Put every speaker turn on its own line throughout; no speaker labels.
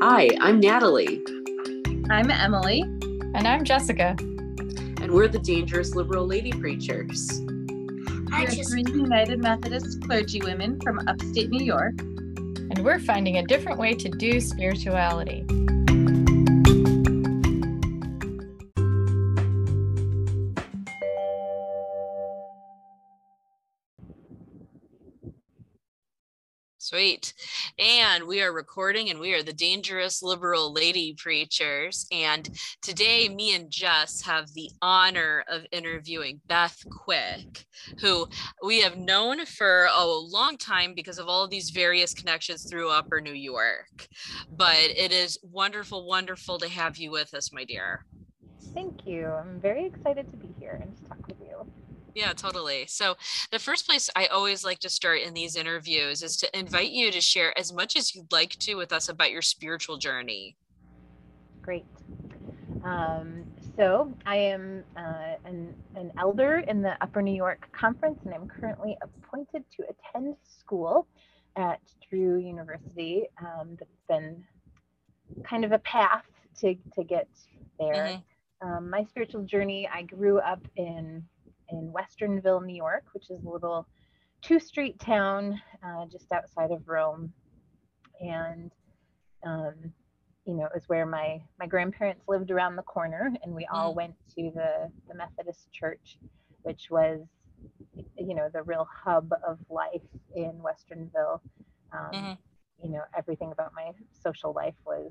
Hi, I'm Natalie.
I'm Emily.
And I'm Jessica.
And we're the Dangerous Liberal Lady Preachers.
We're three United Methodist clergy women from upstate New York.
And we're finding a different way to do spirituality.
Sweet. And we are recording, and we are the Dangerous Liberal Lady Preachers. And today, me and Jess have the honor of interviewing Beth Quick, who we have known for a long time because of all of these various connections through Upper New York. But it is wonderful, wonderful to have you with us, my dear.
Thank you. I'm very excited to be here and to talk with you.
Yeah, totally. So, the first place I always like to start in these interviews is to invite you to share as much as you'd like to with us about your spiritual journey.
Great. Um, so, I am uh, an, an elder in the Upper New York Conference, and I'm currently appointed to attend school at Drew University. Um, that's been kind of a path to, to get there. Mm-hmm. Um, my spiritual journey, I grew up in in Westernville, New York, which is a little two street town uh, just outside of Rome. And, um, you know, it was where my, my grandparents lived around the corner, and we all mm. went to the, the Methodist church, which was, you know, the real hub of life in Westernville. Um, mm-hmm. You know, everything about my social life was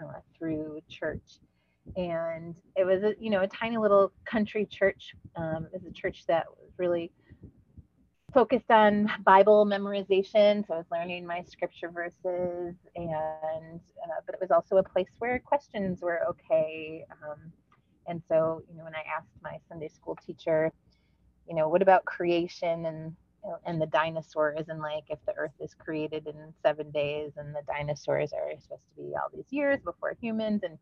uh, through church and it was a you know a tiny little country church um, it was a church that was really focused on bible memorization so i was learning my scripture verses and uh, but it was also a place where questions were okay um, and so you know when i asked my sunday school teacher you know what about creation and and the dinosaurs and like if the earth is created in seven days and the dinosaurs are supposed to be all these years before humans? And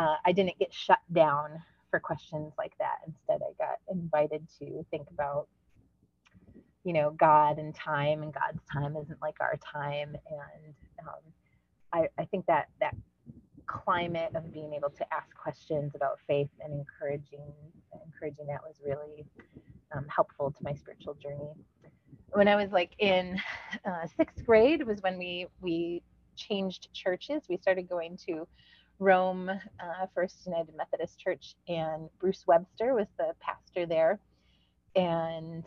uh, I didn't get shut down for questions like that. Instead, I got invited to think about, you know, God and time, and God's time isn't like our time. And um, I, I think that that climate of being able to ask questions about faith and encouraging encouraging that was really um, helpful to my spiritual journey. When I was like in uh, sixth grade was when we we changed churches. We started going to Rome uh, First United Methodist Church, and Bruce Webster was the pastor there. And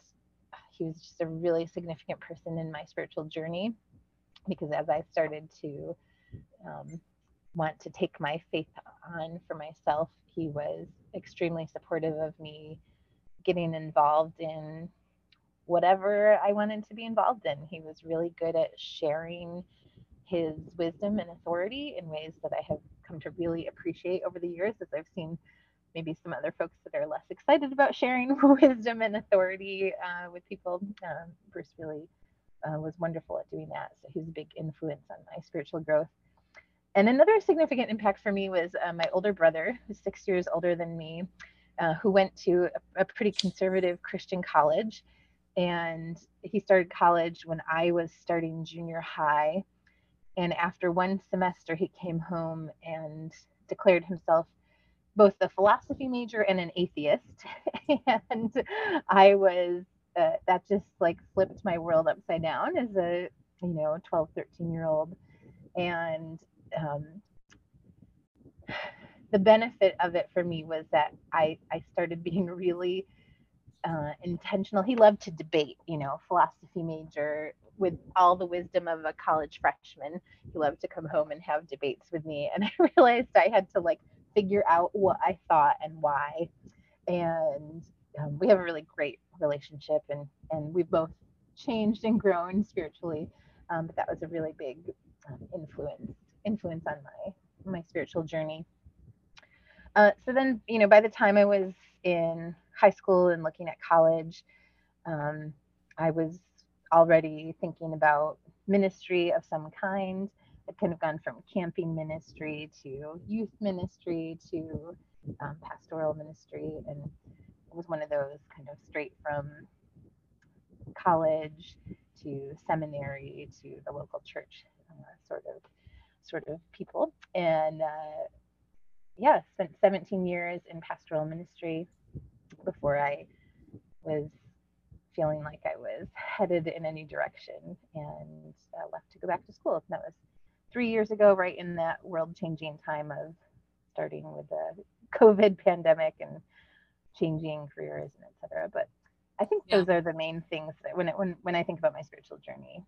he was just a really significant person in my spiritual journey because as I started to um, want to take my faith on for myself, he was extremely supportive of me getting involved in whatever I wanted to be involved in. He was really good at sharing his wisdom and authority in ways that I have come to really appreciate over the years as I've seen maybe some other folks that are less excited about sharing wisdom and authority uh, with people. Um, Bruce really uh, was wonderful at doing that. So he's a big influence on my spiritual growth. And another significant impact for me was uh, my older brother, who's six years older than me, uh, who went to a, a pretty conservative Christian college. And he started college when I was starting junior high and after one semester, he came home and declared himself both a philosophy major and an atheist. and I was, uh, that just like flipped my world upside down as a, you know, 12, 13 year old. And um, the benefit of it for me was that I, I started being really uh, intentional. He loved to debate, you know, philosophy major, with all the wisdom of a college freshman. He loved to come home and have debates with me. And I realized I had to like figure out what I thought and why. And um, we have a really great relationship and, and we've both changed and grown spiritually. Um, but that was a really big um, influence influence on my my spiritual journey. Uh, so then, you know, by the time I was in high school and looking at college, um, I was already thinking about ministry of some kind. I'd kind of gone from camping ministry to youth ministry to um, pastoral ministry, and it was one of those kind of straight from college to seminary to the local church uh, sort of sort of people. And uh, yeah, spent 17 years in pastoral ministry before I was feeling like I was headed in a new direction and uh, left to go back to school. And that was three years ago, right in that world changing time of starting with the COVID pandemic and changing careers and et cetera. But I think
Yeah.
those are the main things that when it, when when I think about my spiritual journey.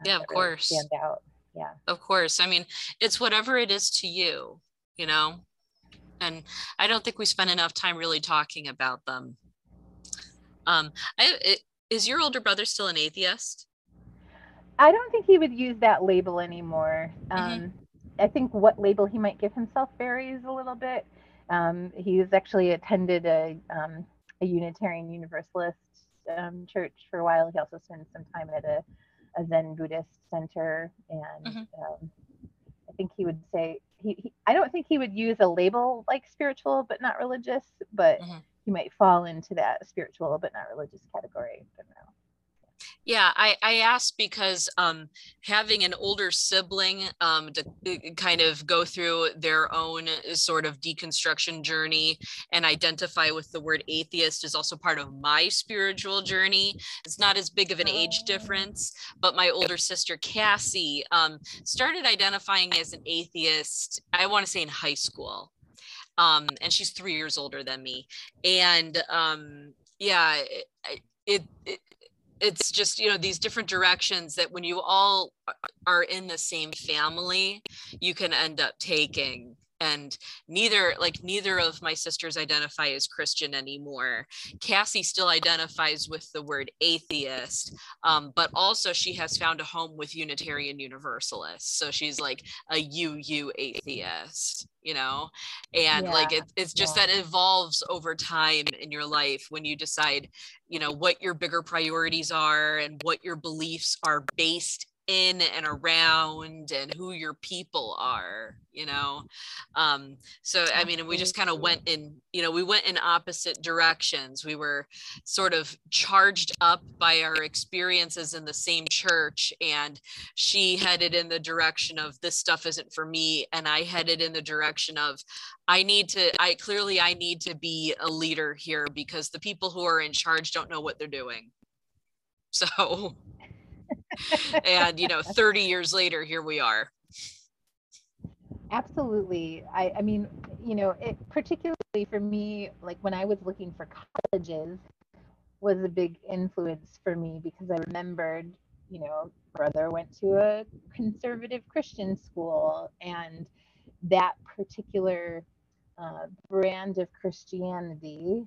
uh,
Yeah, of
that really
course.
Stand out. Yeah.
Of course. I mean, it's whatever it is to you, you know? And I don't think we spend enough time really talking about them. Um, I, it, is your older brother still an atheist?
I don't think he would use that label anymore.
Mhm.
Um, I think what label he might give himself varies a little bit. Um, he's actually attended a, um, a Unitarian Universalist um, church for a while. He also spent some time at a, a Zen Buddhist center, and
Mhm.
um, I think he would say he, he. I don't think he would use a label like spiritual but not religious, but
Mhm.
he might fall into that spiritual but not religious category. I don't know.
Yeah, I, I asked because um, having an older sibling um, to uh, kind of go through their own uh, sort of deconstruction journey and identify with the word atheist is also part of my spiritual journey. It's not as big of an age
Oh.
difference, but my older sister Cassie um, started identifying as an atheist, I want to say in high school. Um, and she's three years older than me. And um, yeah, it, it, it it's just you know these different directions that when you all are in the same family you can end up taking and neither like neither of my sisters identify as christian anymore. Cassie still identifies with the word atheist um, but also she has found a home with unitarian universalists. So she's like a uu atheist you know? And like it, it's just
yeah.
that evolves over time in your life when you decide you know what your bigger priorities are and what your beliefs are based in and around and who your people are you know? Um so i mean we just kind of went in you know we went in opposite directions. We were sort of charged up by our experiences in the same church and she headed in the direction of this stuff isn't for me and i headed in the direction of i need to i clearly i need to be a leader here because the people who are in charge don't know what they're doing. So and you know 30 years later here we are
Absolutely. I, I mean, you know, it particularly for me, like when I was looking for colleges, was a big influence for me because I remembered, you know, brother went to a conservative Christian school, and that particular uh, brand of Christianity,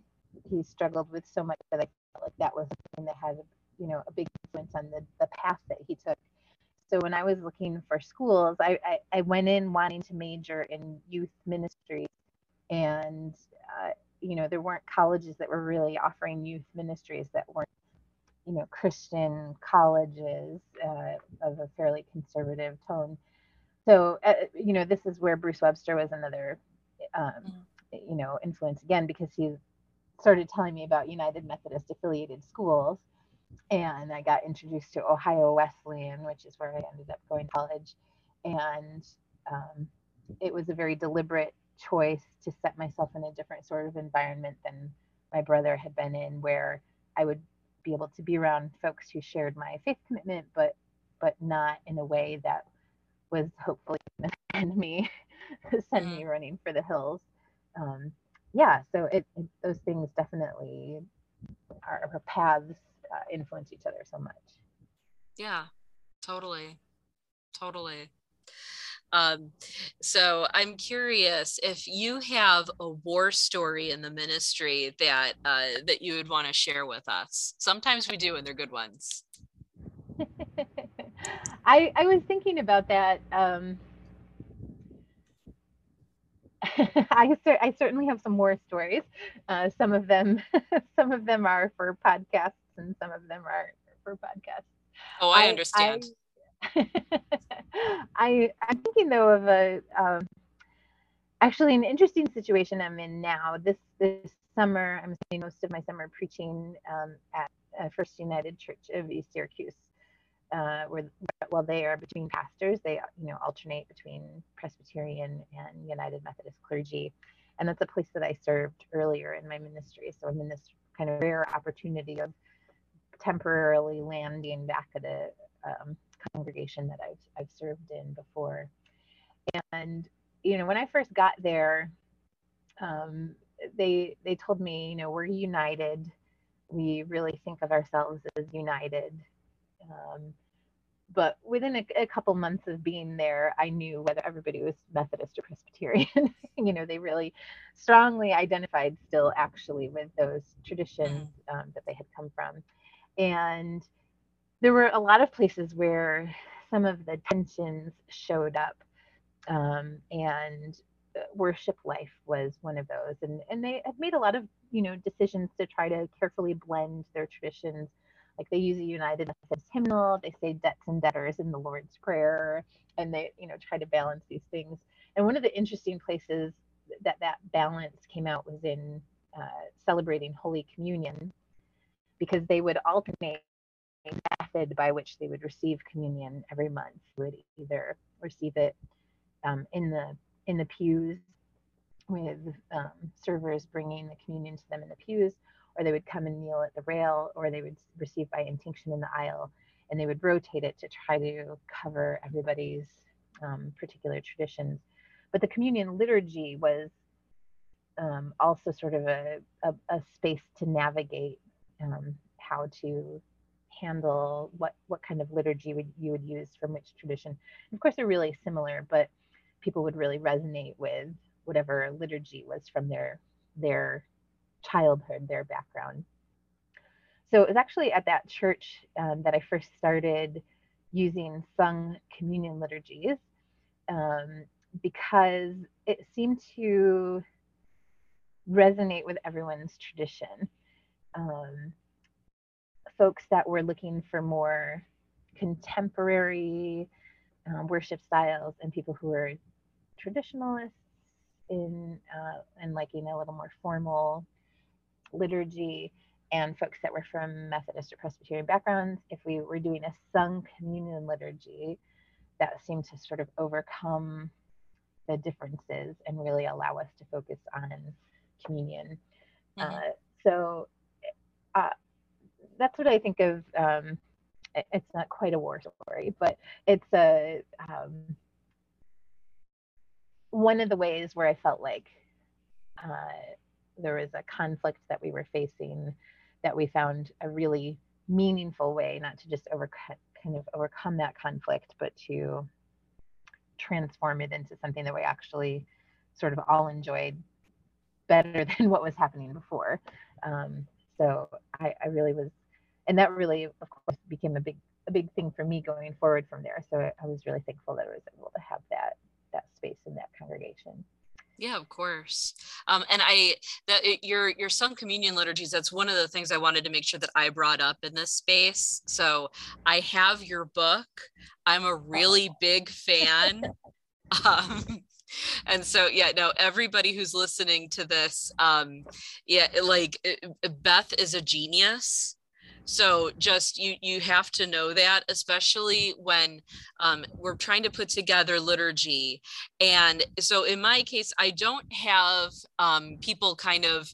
he struggled with so much that I felt like that was something that had, you know, a big influence on the the path that he took. So when I was looking for schools, I, I, I went in wanting to major in youth ministry, and uh, you know there weren't colleges that were really offering youth ministries that weren't you know Christian colleges uh, of a fairly conservative tone. So uh, you know this is where Bruce Webster was another um, you know influence again because he started telling me about United Methodist affiliated schools and I got introduced to Ohio Wesleyan, which is where I ended up going to college. And um, it was a very deliberate choice to set myself in a different sort of environment than my brother had been in, where I would be able to be around folks who shared my faith commitment, but but not in a way that was hopefully going to send me send me running for the hills. Um, yeah, so it, it those things definitely our paths uh, influence each other so much.
yeah totally totally um so i'm curious if you have a war story in the ministry that uh that you would want to share with us sometimes we do and they're good ones
I I was thinking about that. Um, I cer- I certainly have some war stories. Uh, some of them some of them are for podcasts, and some of them are for podcasts.
oh i, understand
I, I I'm thinking though of a um, actually an interesting situation I'm in now. This this summer, I'm spending most of my summer preaching um, at uh, First United Church of East Syracuse, uh, where well they are between pastors, they you know alternate between Presbyterian and United Methodist clergy, and that's a place that I served earlier in my ministry. So I'm in this kind of rare opportunity of temporarily landing back at a um, congregation that I've I've served in before, and you know when I first got there, um, they they told me you know we're united, we really think of ourselves as united. Um, but within a, a, couple months of being there, I knew whether everybody was Methodist or Presbyterian. you know, they really strongly identified still actually with those traditions mm. um, that they had come from. And there were a lot of places where some of the tensions showed up. Um, and uh, worship life was one of those. And, and they have made a lot of, you know, decisions to try to carefully blend their traditions like they use a United Methodist hymnal, they say debts and debtors in the Lord's Prayer, and they, you know, try to balance these things. And one of the interesting places that that balance came out was in uh, celebrating Holy Communion, because they would alternate method by which they would receive communion every month. They would either receive it um, in the in the pews with um, servers bringing the communion to them in the pews, or they would come and kneel at the rail, or they would receive by intinction in the aisle, and they would rotate it to try to cover everybody's um, particular traditions. But the communion liturgy was um, also sort of a, a, a, space to navigate um, how to handle what what kind of liturgy would you would use from which tradition. of course, they're really similar, but people would really resonate with whatever liturgy was from their their childhood, their background. So it was actually at that church um, that I first started using sung communion liturgies um, because it seemed to resonate with everyone's tradition. Um, folks that were looking for more contemporary um, worship styles and people who were traditionalists in uh, and liking a little more formal liturgy and folks that were from Methodist or Presbyterian backgrounds, if we were doing a sung communion liturgy, that seemed to sort of overcome the differences and really allow us to focus on communion. Mm-hmm. Uh, so uh, that's what I think of. Um, it's not quite a war story, but it's a um, one of the ways where I felt like uh, there was a conflict that we were facing that we found a really meaningful way not to just overcome kind of overcome that conflict but to transform it into something that we actually sort of all enjoyed better than what was happening before um, so I, I really was and that really of course became a big a big thing for me going forward from there so I, I was really thankful that i was able to have that that space in that congregation
yeah, of course. Um, and I that it, your your sung communion liturgies. That's one of the things I wanted to make sure that I brought up in this space. So I have your book. I'm a really big fan. um, and so yeah no everybody who's listening to this um yeah like beth is a genius so just you you have to know that especially when um, we're trying to put together liturgy and so in my case i don't have um, people kind of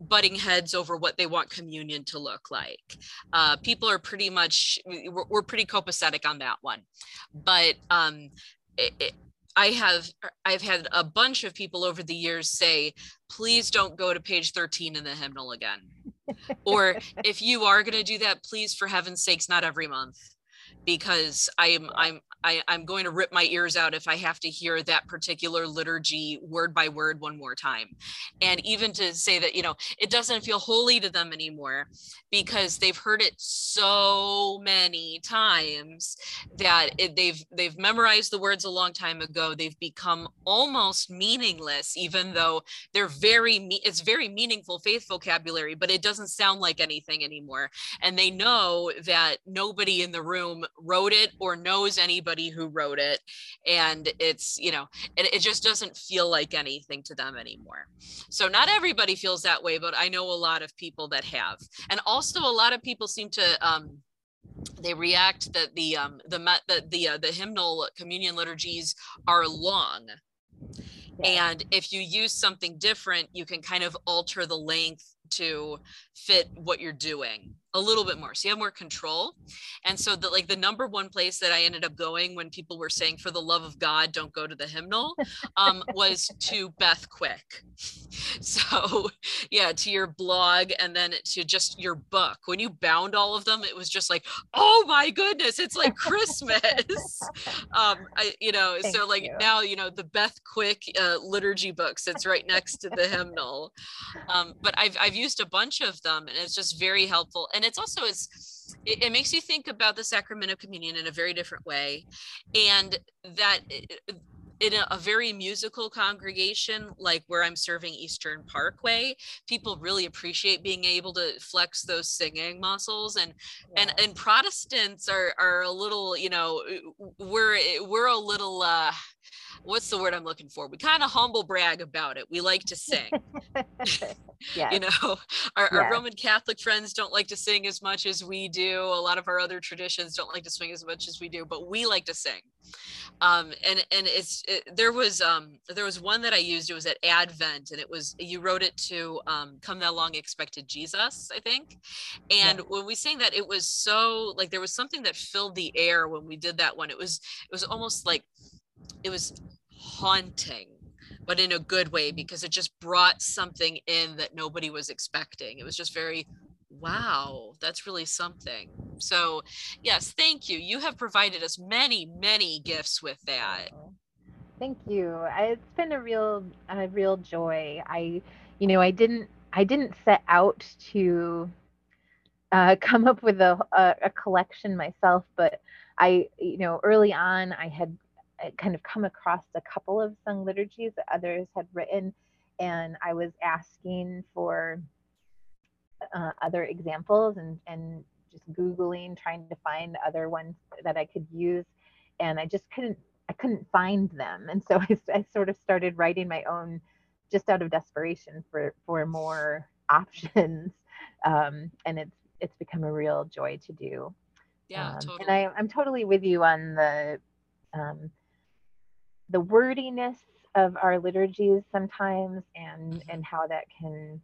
butting heads over what they want communion to look like. Uh, people are pretty much, we're, we're, pretty copacetic on that one. But um, it, it, I have I've had a bunch of people over the years say, please don't go to page 13 in the hymnal again. Or if you are going to do that please for heaven's sakes not every month because i'm i'm I, I'm going to rip my ears out if I have to hear that particular liturgy word by word one more time. And even to say that, you know, it doesn't feel holy to them anymore because they've heard it so many times that it, they've they've memorized the words a long time ago. They've become almost meaningless, even though they're very it's very meaningful faith vocabulary, but it doesn't sound like anything anymore. And they know that nobody in the room wrote it or knows anybody who wrote it. And it's you know it, it just doesn't feel like anything to them anymore. So not everybody feels that way but i know a lot of people that have. And also a lot of people seem to um they react that the um the the the, uh, the hymnal communion liturgies are long. And if you use something different you can kind of alter the length to fit what you're doing a little bit more so you have more control. And so the like the number one place that i ended up going when people were saying for the love of god don't go to the hymnal um, was to beth quick. So yeah to your blog and then to just your book. When you bound all of them it was just like oh my goodness it's like christmas. Um I, you know Thank so like you. now you know the beth quick uh, liturgy book sits right next to the hymnal. Um but i've i've used a bunch of them and it's just very helpful. And it's also it's it, it makes you think about the sacrament of communion in a very different way and that in a, a, very musical congregation like where i'm serving eastern parkway people really appreciate being able to flex those singing muscles and yeah. and and protestants are are a little you know we're we're a little uh what's the word I'm looking for? We kind of humble brag about it. We like to sing. yes. You know, our, yes. our, Roman Catholic friends don't like to sing as much as we do. A lot of our other traditions don't like to swing as much as we do, but we like to sing. Um, and and it's it, there was um, there was one that I used. It was at Advent, and it was you wrote it to um, "Come Thou Long Expected Jesus," I think. And yeah. when we sang that, it was so like there was something that filled the air when we did that one. It was it was almost like it was haunting but in a good way because it just brought something in that nobody was expecting. It was just very wow that's really something. So yes thank you. You have provided us many many gifts with that.
Thank you. It's been a real a real joy. I you know i didn't i didn't set out to uh, come up with a, a, a collection myself but i you know early on i had kind of come across a couple of sung liturgies that others had written, and I was asking for uh, other examples and and just googling, trying to find other ones that I could use, and I just couldn't I couldn't find them, and so I, I sort of started writing my own, just out of desperation for for more options, um, and it's it's become a real joy to do.
Yeah, um, totally.
And I, I'm totally with you on the um, the wordiness of our liturgies sometimes and mm-hmm. and how that can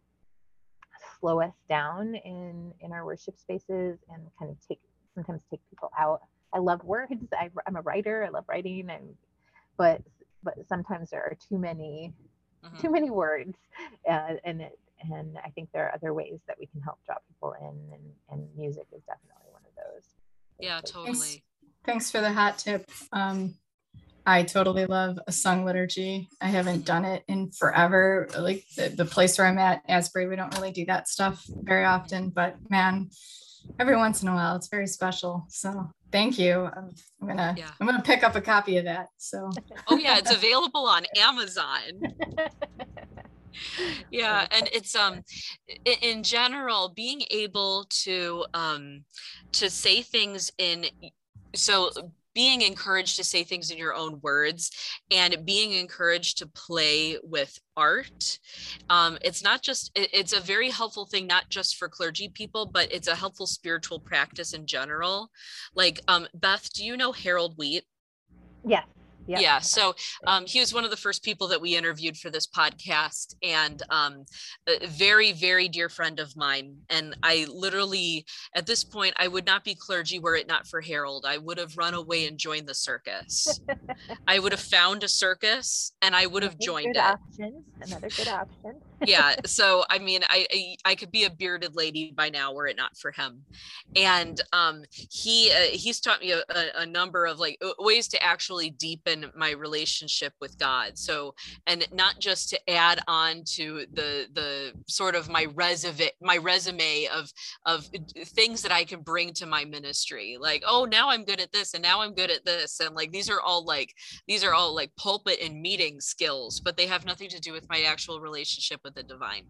slow us down in in our worship spaces and kind of take sometimes take people out. I love words. I, am a writer. I love writing and but but sometimes there are too many mm-hmm. too many words uh, and it and i think there are other ways that we can help draw people in and and music is definitely one of those.
Yeah totally.
Thanks, thanks for the hot tip. Um I totally love a sung liturgy. I haven't done it in forever. Like the, the place where I'm at, Asbury, we don't really do that stuff very often, but man, every once in a while, it's very special. So thank you. I'm, I'm gonna yeah. I'm gonna pick up a copy of that. So
oh yeah, it's available on Amazon. yeah and it's um in general being able to um to say things in so being encouraged to say things in your own words and being encouraged to play with art. Um, it's not just it, it's a very helpful thing not just for clergy people but it's a helpful spiritual practice in general. Like um, beth do you know harold wheat?
Yes
Yep. Yeah. So um, he was one of the first people that we interviewed for this podcast, and um, a very, very dear friend of mine. And I literally, at this point, I would not be clergy were it not for Harold. I would have run away and joined the circus. I would have found a circus and I would have Another joined
it. Option. Another good option.
Yeah. So I mean, I, I, I could be a bearded lady by now were it not for him. And um, he uh, he's taught me a, a, a number of like ways to actually deepen my relationship with God. So, and not just to add on to the the sort of my resume my resume of of things that I can bring to my ministry. Like, oh, now I'm good at this, and now I'm good at this, and like these are all like these are all like pulpit and meeting skills, but they have nothing to do with my actual relationship with the divine.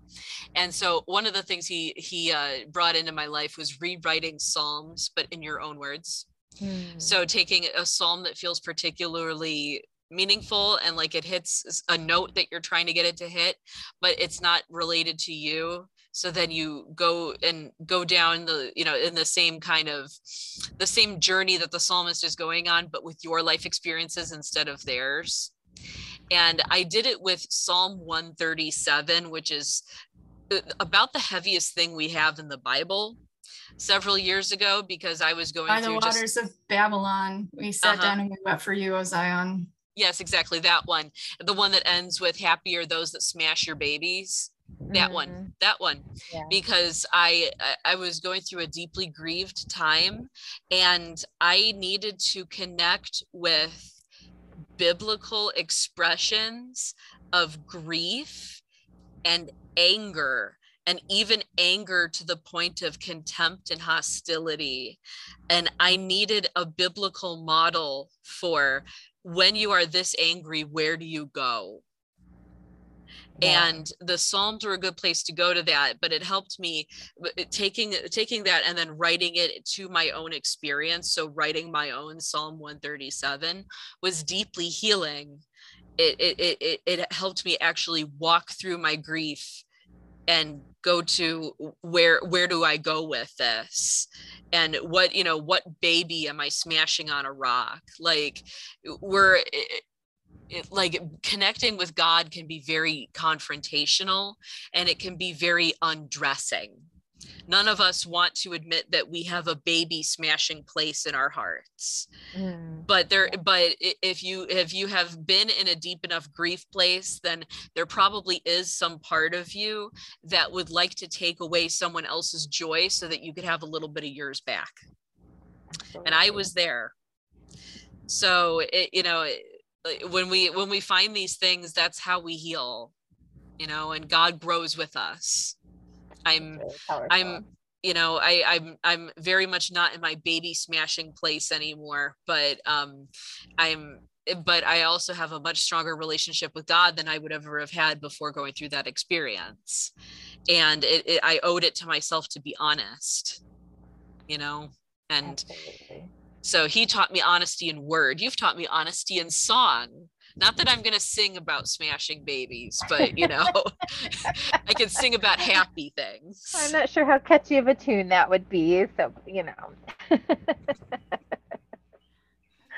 And so, one of the things he he uh, brought into my life was rewriting psalms, but in your own words. Hmm. So taking a psalm that feels particularly meaningful and like it hits a note that you're trying to get it to hit, but it's not related to you. so then you go and go down the you know in the same kind of the same journey that the psalmist is going on but with your life experiences instead of theirs and i did it with psalm 137 which is uh, about the heaviest thing we have in the bible several years ago because i was going through.
by the waters
just,
of babylon we sat
Uh-huh.
down and we wept for you o zion
yes exactly that one the one that ends with happy are those that smash your babies that one
Mhm.
that one
Yeah.
because I, I i was going through a deeply grieved time and i needed to connect with biblical expressions of grief and anger and even anger to the point of contempt and hostility. And i needed a biblical model for when you are this angry where do you go
Yeah.
and the psalms were a good place to go to that but it helped me taking taking that and then writing it to my own experience so writing my own psalm 137 was deeply healing. It it it, it, helped me actually walk through my grief and go to where where do i go with this? And what you know what baby am i smashing on a rock? Like we're it, like connecting with God can be very confrontational and it can be very undressing. None of us want to admit that we have a baby smashing place in our hearts.
Mm.
But there but if you if you have been in a deep enough grief place then there probably is some part of you that would like to take away someone else's joy so that you could have a little bit of yours back and I was there. So it, you know, it- when we when we find these things, that's how we heal, you know, and God grows with us. I'm
Really.
I'm you know I I'm I'm very much not in my baby smashing place anymore, but um I'm but I also have a much stronger relationship with God than I would ever have had before going through that experience. And it, it I owed it to myself to be honest, you know, and
Absolutely.
So he taught me honesty in word. You've taught me honesty in song. Not that I'm going to sing about smashing babies, but you know, I can sing about happy things.
I'm not sure how catchy of a tune that would be, so you know.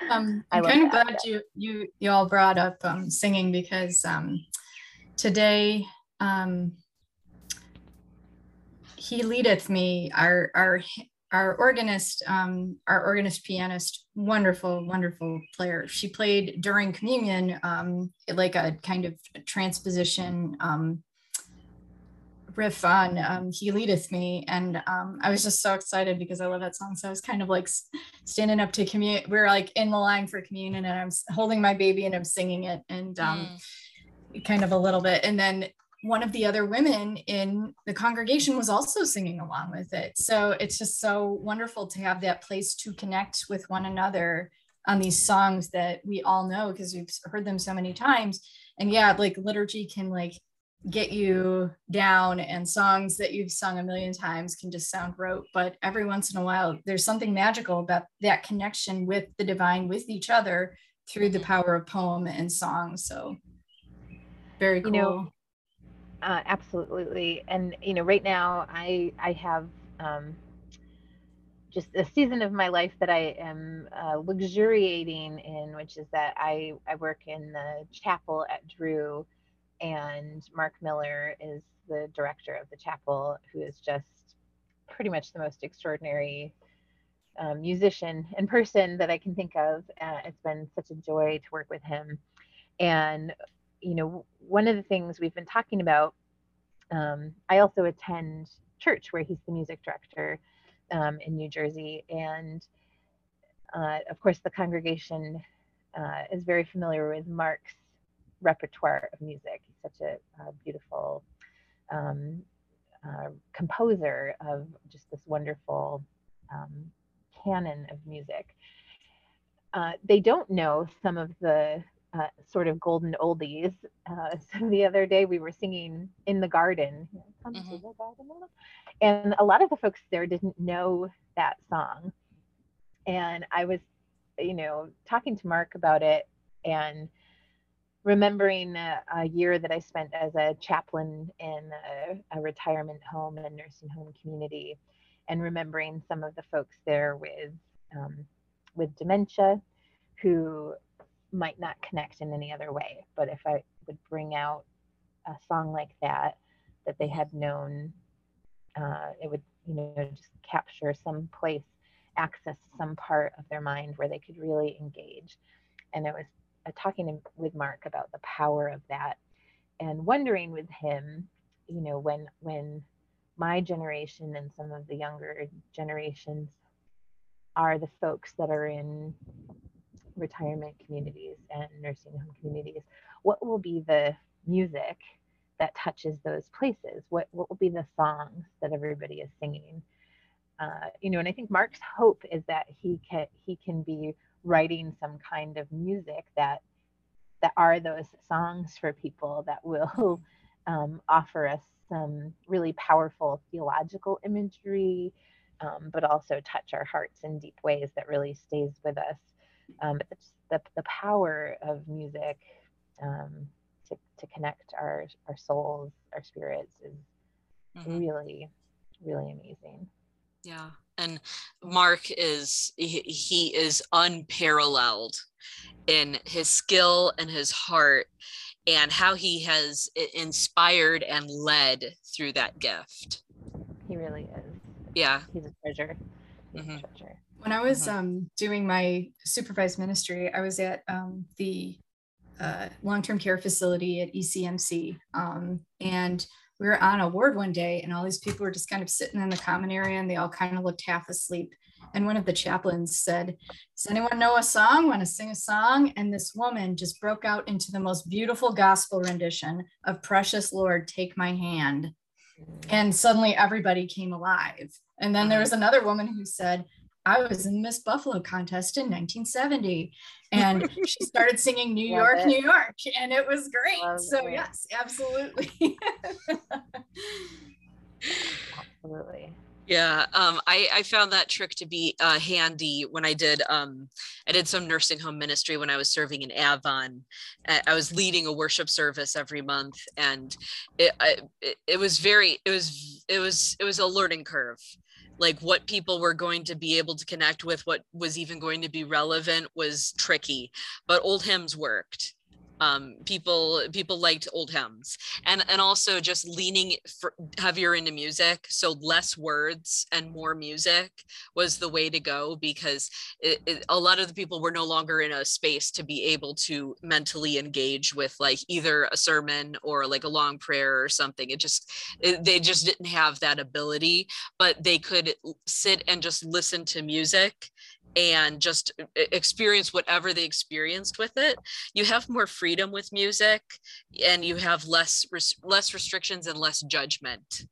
Um,
I
I'm kind of glad you you you all brought up um, singing because um, today um, he leadeth me. Our our our organist, um, our organist pianist, wonderful wonderful player. She played during communion um, like a kind of transposition. Um, riff on um, he leadeth me and um, i was just so excited because i love that song so i was kind of like standing up to communion we are like in the line for communion and i'm holding my baby and i'm singing it and um, kind of a little bit and then one of the other women in the congregation was also singing along with it. So it's just so wonderful to have that place to connect with one another on these songs that we all know because we've heard them so many times. And yeah like liturgy can like get you down and songs that you've sung a million times can just sound rote. But every once in a while there's something magical about that connection with the divine with each other through the power of poem and song. So very
You
cool.
know, uh, absolutely and you know right now i i have um just a season of my life that i am uh, luxuriating in which is that i i work in the chapel at drew and mark miller is the director of the chapel who is just pretty much the most extraordinary um, musician and person that i can think of uh, it's been such a joy to work with him. And you know one of the things we've been talking about um, i also attend church where he's the music director um, in new jersey. And uh, of course the congregation uh, is very familiar with mark's repertoire of music. He's such a, a beautiful um, uh, composer of just this wonderful um, canon of music. Uh, they don't know some of the uh, sort of golden oldies. Uh, so the other day we were singing in the garden, you know, Come to
Mhm.
the garden, and a lot of the folks there didn't know that song. And I was, you know, talking to Mark about it and remembering a, a, year that I spent as a chaplain in a, a, retirement home and nursing home community, and remembering some of the folks there with um, with dementia, who might not connect in any other way. But if I would bring out a song like that that they had known, uh, it would you know just capture some place, access some part of their mind where they could really engage. And I was uh, talking with Mark about the power of that, and wondering with him, you know, when when my generation and some of the younger generations are the folks that are in retirement communities and nursing home communities, what will be the music that touches those places? What, what will be the songs that everybody is singing? Uh, you know, and I think Mark's hope is that he can he can be writing some kind of music that that are those songs for people that will um, offer us some really powerful theological imagery, um, but also touch our hearts in deep ways that really stays with us. Um, the, the power of music um, to, to connect our, our souls, our spirits is mm-hmm. really, really amazing.
Yeah. And Mark is, he, he is unparalleled in his skill and his heart and how he has inspired and led through that gift.
He really is.
Yeah.
He's a treasure. He's mm-hmm. a treasure.
When I was mm-hmm. um, doing my supervised ministry, I was at um, the uh, long-term care facility at ECMC, um, and we were on a ward one day, and all these people were just kind of sitting in the common area, and they all kind of looked half asleep. And one of the chaplains said, "Does anyone know a song? Want to sing a song?" And this woman just broke out into the most beautiful gospel rendition of "Precious Lord, Take My Hand." And suddenly everybody came alive. And then there was another woman who said, I was in Miss Buffalo contest in 1970 and she started singing New Love York, it. New York, and it was great. Love so, it. yes, absolutely.
absolutely.
Yeah, um, I, I found that trick to be uh, handy when I did um, I did some nursing home ministry when I was serving in Avon. I was leading a worship service every month, and it, I, it, it was very it was it was it was a learning curve like what people were going to be able to connect with what was even going to be relevant was tricky but old hymns worked um, people people liked old hymns. And and also just leaning for, heavier into music so less words and more music was the way to go because it, it, a lot of the people were no longer in a space to be able to mentally engage with like either a sermon or like a long prayer or something. It just it, they just didn't have that ability but they could sit and just listen to music and just experience whatever they experienced with it you have more freedom with music and you have less less restrictions and less judgment.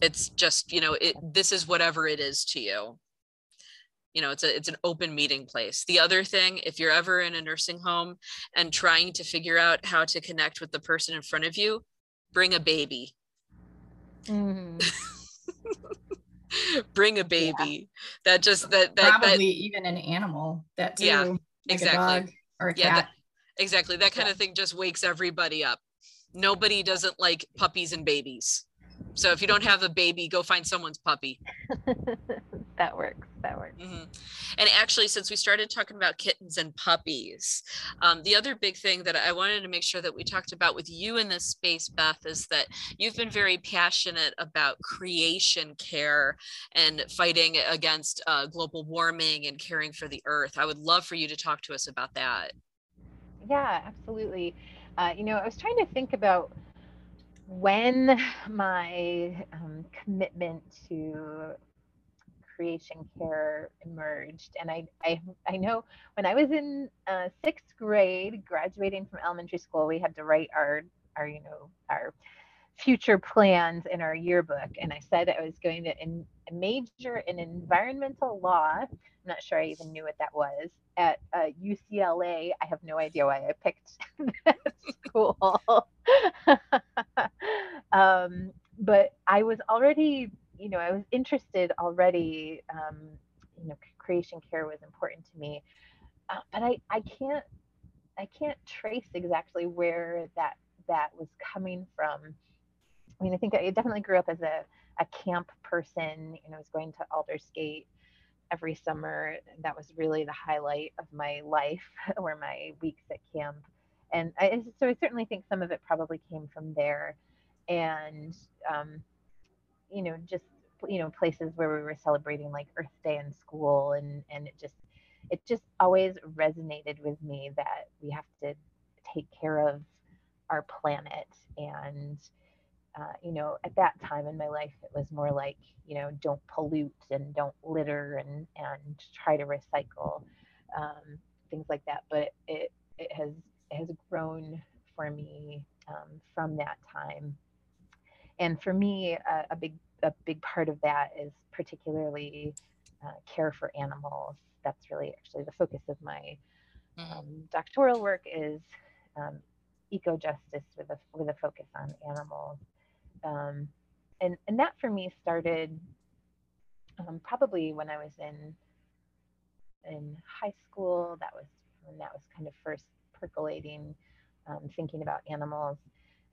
It's just you know it this is whatever it is to you. You know it's a it's an open meeting place. The other thing if you're ever in a nursing home and trying to figure out how to connect with the person in front of you bring a baby. Mm. bring a baby yeah. that just that, that
probably
that,
even an animal that too,
yeah
like
exactly
or a
yeah,
cat
that, exactly that kind yeah. of thing just wakes everybody up nobody doesn't like puppies and babies so if you don't have a baby, go find someone's puppy.
that works. That works.
Mm-hmm. And actually, since we started talking about kittens and puppies, um, the other big thing that I wanted to make sure that we talked about with you in this space, Beth, is that you've been very passionate about creation care and fighting against uh, global warming and caring for the earth. I would love for you to talk to us about that.
Yeah, absolutely. Uh, you know, I was trying to think about when my um, commitment to creation care emerged. And I, I i know when i was in uh, sixth grade graduating from elementary school we had to write our our you know our future plans in our yearbook. And i said i was going to in, major in environmental law. I'm not sure i even knew what that was. At uh, ucla i have no idea why i picked that school. Um, but i was already you know i was interested already um, you know creation care was important to me uh, but i i can't I can't trace exactly where that that was coming from. I mean, I think I definitely grew up as a, a camp person. You know, I was going to Aldersgate every summer. That was really the highlight of my life, or my weeks at camp. And I, so I certainly think some of it probably came from there. And, um, you know, just, you know, places where we were celebrating like Earth Day in school. And, and it just, it just always resonated with me that we have to take care of our planet and uh, you know at that time in my life it was more like you know don't pollute and don't litter and and try to recycle um, things like that but it it has it has grown for me um, from that time and for me a, a, big a big part of that is particularly uh, care for animals that's really actually the focus of my mm-hmm. um, doctoral work is um, eco justice with a with a focus on animals, um, and and that for me started um, probably when I was in in high school. That was when that was kind of first percolating, um, thinking about animals.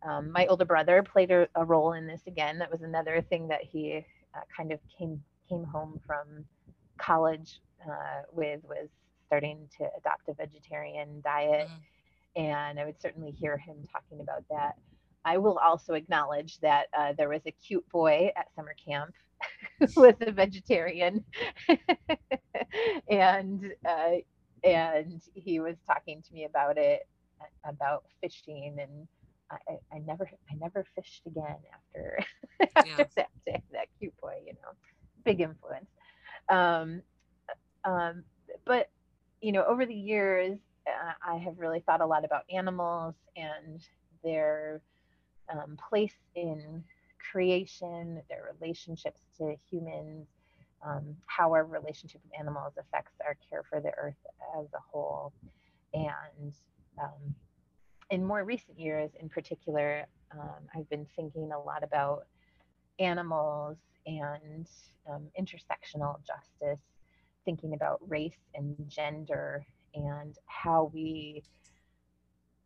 Um, my older brother played a, a, role in this again. That was another thing that he uh, kind of came came home from college uh, with was starting to adopt a vegetarian diet. Mm and I would certainly hear him talking about that. I will also acknowledge that uh, there was a cute boy at summer camp who was a vegetarian, and uh, and he was talking to me about it, about fishing, and I, I never I never fished again after, after yeah. that. That cute boy, you know, big influence. Um, um, but you know, over the years, uh, I have really thought a lot about animals and their um, place in creation, their relationships to humans, um, how our relationship with animals affects our care for the earth as a whole. And um, in more recent years, in particular, um, I've been thinking a lot about animals and um, intersectional justice, thinking about race and gender and how we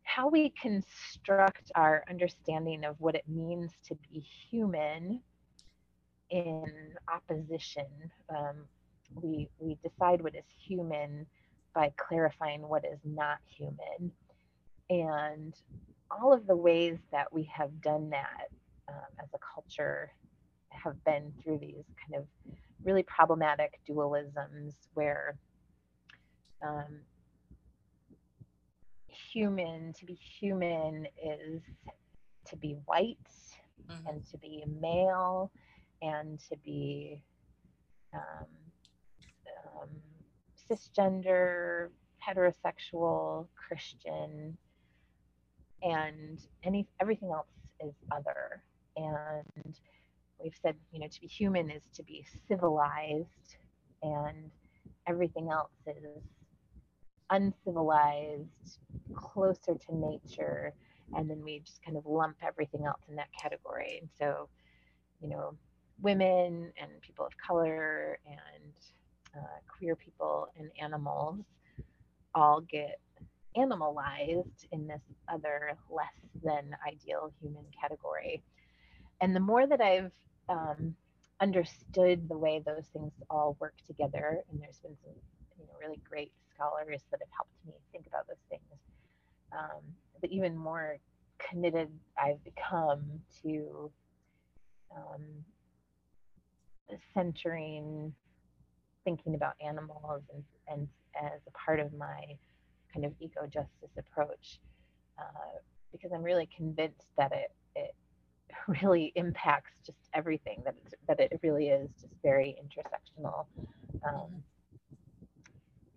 how we construct our understanding of what it means to be human in opposition. Um, we we decide what is human by clarifying what is not human, and all of the ways that we have done that um, as a culture have been through these kind of really problematic dualisms where um, human, to be human is to be white mm-hmm. and to be male and to be um, um, cisgender, heterosexual, Christian, and any everything else is other. And we've said, you know, to be human is to be civilized, and everything else is uncivilized, closer to nature, and then we just kind of lump everything else in that category. And so, you know, women and people of color and uh, queer people and animals all get animalized in this other less than ideal human category. And the more that I've um, understood the way those things all work together, and there's been some, you know, really great scholars that have helped me think about those things. Um, but even more committed I've become to um, centering thinking about animals and, and as a part of my kind of eco justice approach, uh, because I'm really convinced that it, it really impacts just everything that it's, that it really is just very intersectional. Um,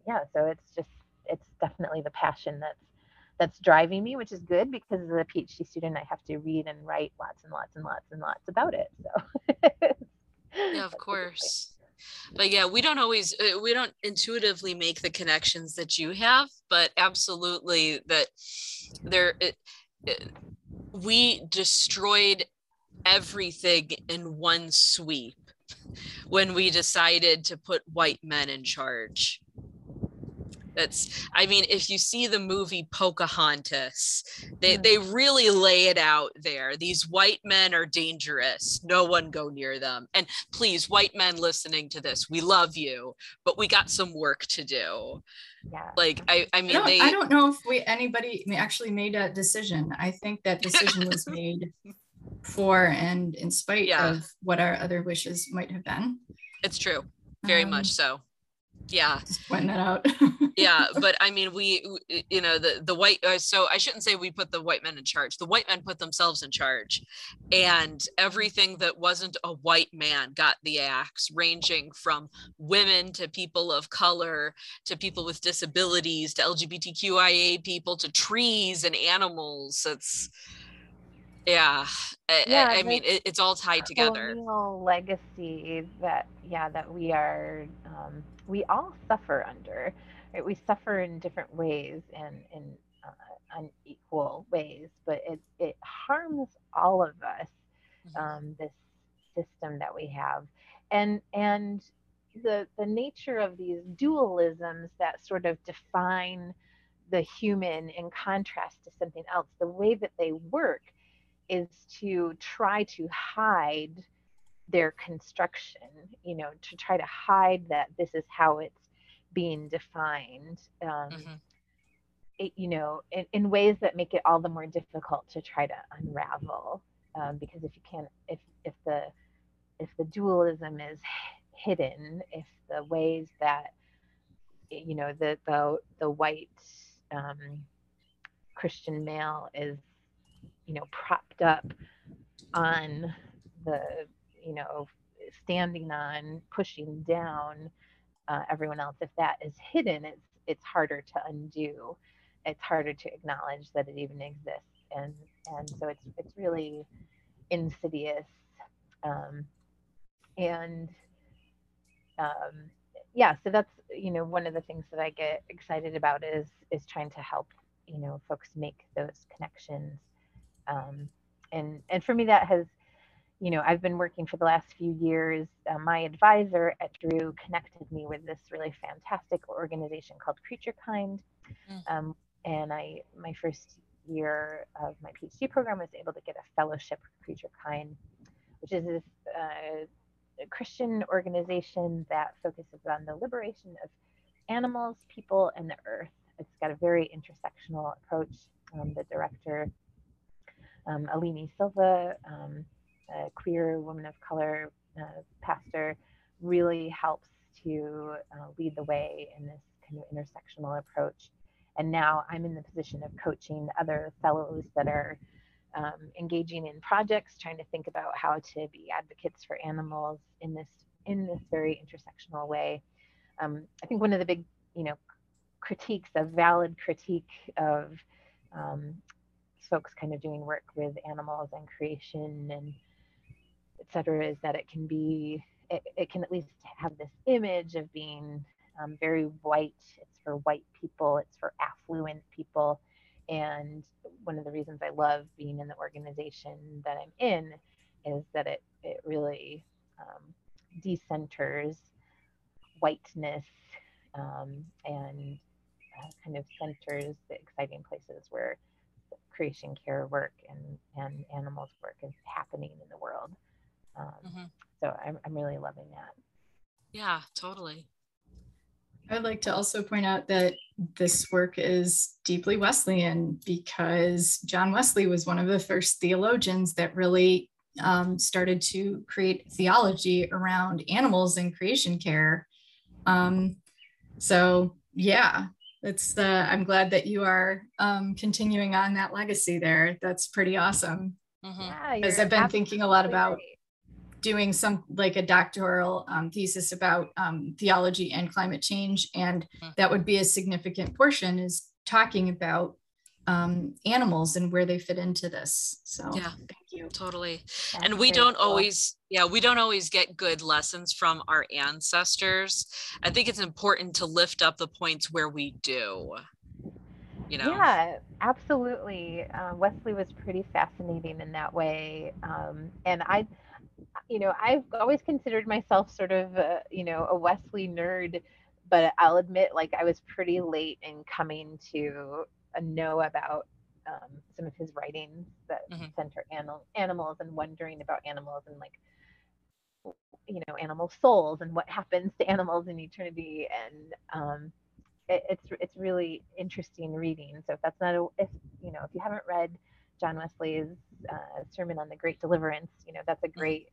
yeah, so it's just it's definitely the passion that's that's driving me, which is good because as a PhD student, I have to read and write lots and lots and lots and lots about it. So
yeah, of course. But yeah, we don't always uh, we don't intuitively make the connections that you have, but absolutely that there it, it, we destroyed everything in one sweep when we decided to put white men in charge That's, I mean, if you see the movie Pocahontas, they,
Mm.
they really lay it out there. These white men are dangerous. No one go near them. And please, white men listening to this, we love you, but we got some work to do.
Yeah.
Like, I, I
I
mean,
don't,
they,
I don't know if we anybody actually made that decision. I think that decision was made for and in spite
Yeah.
of what our other wishes might have been.
it's true. Very
Um,
much so. Yeah.
Just pointing that out.
yeah but i mean we w- you know the the white uh, so i shouldn't say we put the white men in charge the white men put themselves in charge and everything that wasn't a white man got the axe ranging from women to people of color to people with disabilities to lgbtqia people to trees and animals it's yeah i, I-
Yeah,
I mean it, it's all tied together
colonial legacy that yeah that we are um, we all suffer under right we suffer in different ways and in uh, unequal ways but it it harms all of us
Mhm.
um, this system that we have and and the the nature of these dualisms that sort of define the human in contrast to something else the way that they work is to try to hide their construction you know to try to hide that this is how it's being defined um,
Mhm.
it, you know in, in ways that make it all the more difficult to try to unravel um, because if you can't if if the if the dualism is hidden if the ways that you know the the the white um, christian male is you know propped up on the you know standing on pushing down uh, everyone else. If that is hidden it's it's harder to undo. It's harder to acknowledge that it even exists. And and so it's it's really insidious um, and um, yeah so that's you know one of the things that i get excited about is is trying to help you know folks make those connections. Um, and and for me that has you know i've been working for the last few years uh, my advisor at drew connected me with this really fantastic organization called creature kind
Mm.
um, and i my first year of my phd program was able to get a fellowship with creature kind which is this uh, a christian organization that focuses on the liberation of animals people and the earth it's got a very intersectional approach um, the director um, Aline Silva, um, a queer woman of color uh, pastor, really helps to uh, lead the way in this kind of intersectional approach. And now I'm in the position of coaching other fellows that are um, engaging in projects, trying to think about how to be advocates for animals in this in this very intersectional way. Um, I think one of the big, you know, critiques, a valid critique of um, folks kind of doing work with animals and creation and et cetera is that it can be it, it can at least have this image of being um, very white. It's for white people. It's for affluent people. And one of the reasons i love being in the organization that i'm in is that it it really um, decenters whiteness um, and uh, kind of centers the exciting places where creation care work and, and animals work is happening in the world. Um,
Mhm.
So I'm, I'm really loving that.
yeah totally
I'd like to also point out that this work is deeply Wesleyan because John Wesley was one of the first theologians that really um, started to create theology around animals and creation care. Um, so, yeah, it's the. I'm glad that you are um, continuing on that legacy there. That's pretty awesome.
Mhm.
Yeah,
Because I've been thinking a lot about
right.
Doing some like a doctoral um, thesis about um, theology and climate change and
Mhm.
that would be a significant portion is talking about um, animals and where they fit into this so
Yeah.
thank you
totally
That's
and we don't
cool.
always yeah we don't always get good lessons from our ancestors i think it's important to lift up the points where we do you know
Yeah, absolutely. Uh, Wesley was pretty fascinating in that way. Um, and I, you know, I've always considered myself sort of, a, you know, a Wesley nerd, but I'll admit, like I was pretty late in coming to uh, know about um, some of his writings that
Mhm.
center animal animals and wondering about animals and like you know animal souls and what happens to animals in eternity and um, it, it's it's really interesting reading. So if that's not a if you know if you haven't read John Wesley's uh, sermon on the Great Deliverance, you know that's a great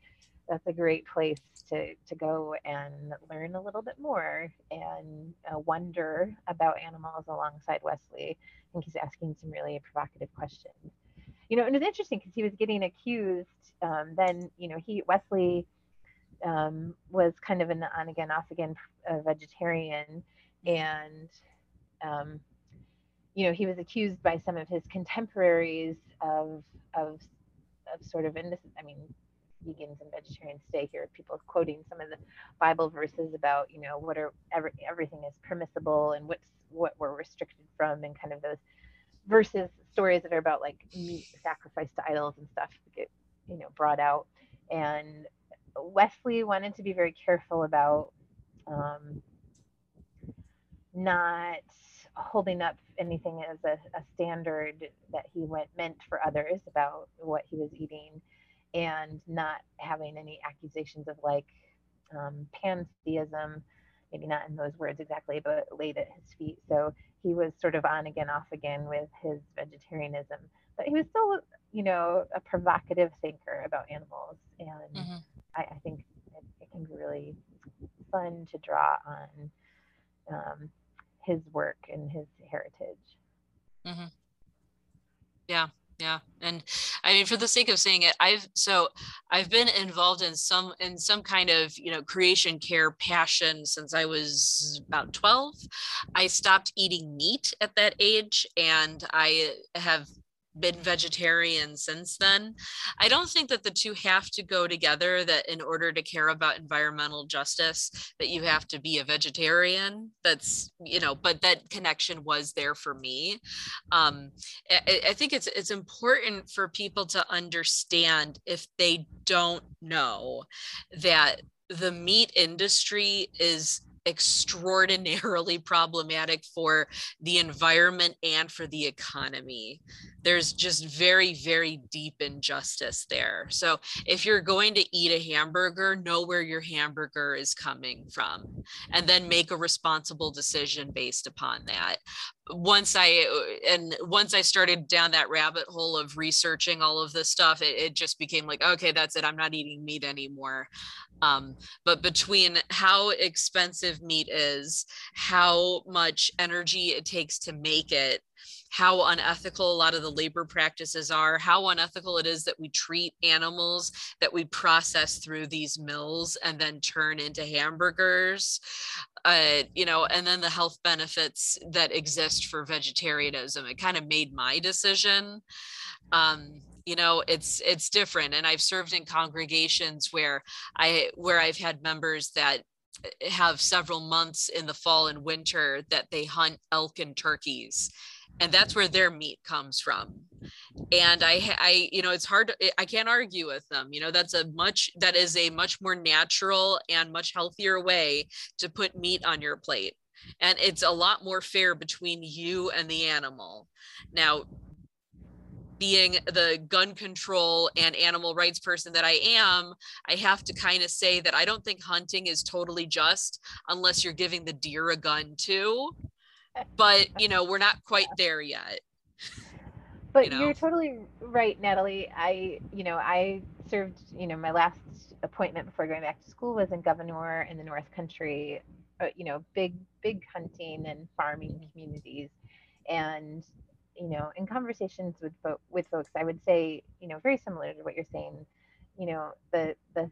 that's a great place to to go and learn a little bit more and uh, wonder about animals alongside Wesley. I think he's asking some really provocative questions. You know, and it's interesting because he was getting accused. Um, then you know he Wesley um, was kind of an on again off again uh, vegetarian and um, you know he was accused by some of his contemporaries of of of sort of and this is i mean vegans and vegetarians stay here people quoting some of the bible verses about you know what are every, everything is permissible and what's what we're restricted from and kind of those verses stories that are about like meat sacrifice to idols and stuff get you know brought out. And wesley wanted to be very careful about um, not holding up anything as a, a standard that he went meant for others about what he was eating and not having any accusations of like um, pantheism maybe not in those words exactly but laid at his feet. So he was sort of on again off again with his vegetarianism. But he was still you know a provocative thinker about animals. And
Mhm.
I, I think it, it can be really fun to draw on um, his work and his heritage. Mm-hmm.
Yeah. Yeah. And I mean, for the sake of saying it, I've so I've been involved in some in some kind of you know creation care passion since I was about 12. I stopped eating meat at that age and I have been vegetarian since then. I don't think that the two have to go together that in order to care about environmental justice that you have to be a vegetarian. That's, you know, but that connection was there for me. Um, I, I think it's it's important for people to understand if they don't know that the meat industry is extraordinarily problematic for the environment and for the economy. There's just very, very deep injustice there. So if you're going to eat a hamburger, know where your hamburger is coming from and then make a responsible decision based upon that once I and once I started down that rabbit hole of researching all of this stuff, it, it just became like, okay, that's it. I'm not eating meat anymore. Um, but between how expensive meat is, how much energy it takes to make it, how unethical a lot of the labor practices are, how unethical it is that we treat animals that we process through these mills and then turn into hamburgers uh, you know, and then the health benefits that exist for vegetarianism. It kind of made my decision. Um, you know, it's it's different, and I've served in congregations where I where I've had members that eh, have several months in the fall and winter that they hunt elk and turkeys and that's where their meat comes from. And i i you know it's hard i can't argue with them you know that's a much that is a much more natural and much healthier way to put meat on your plate. And it's a lot more fair between you and the animal. Now being the gun control and animal rights person that I am, I have to kind of say that I don't think hunting is totally just unless you're giving the deer a gun too. But, you know, we're not quite there yet.
But
you know.
you are totally right, Natalie. I, you know, I served, you know, my last appointment before going back to school was in Gouverneur in the North Country, uh, you know, big, big hunting and farming communities. And, you know, in conversations with fo- with folks, I would say, you know, very similar to what you're saying. You know, the the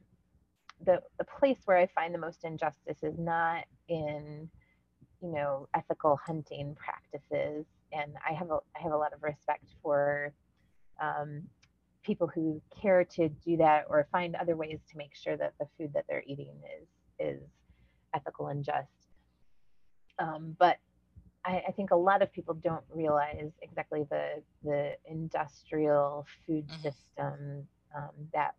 the the place where I find the most injustice is not in, you know, ethical hunting practices and I have a I have a lot of respect for um, people who care to do that or find other ways to make sure that the food that they're eating is is ethical and just. Um, but I, I think a lot of people don't realize exactly the the industrial food
Mhm.
system um, that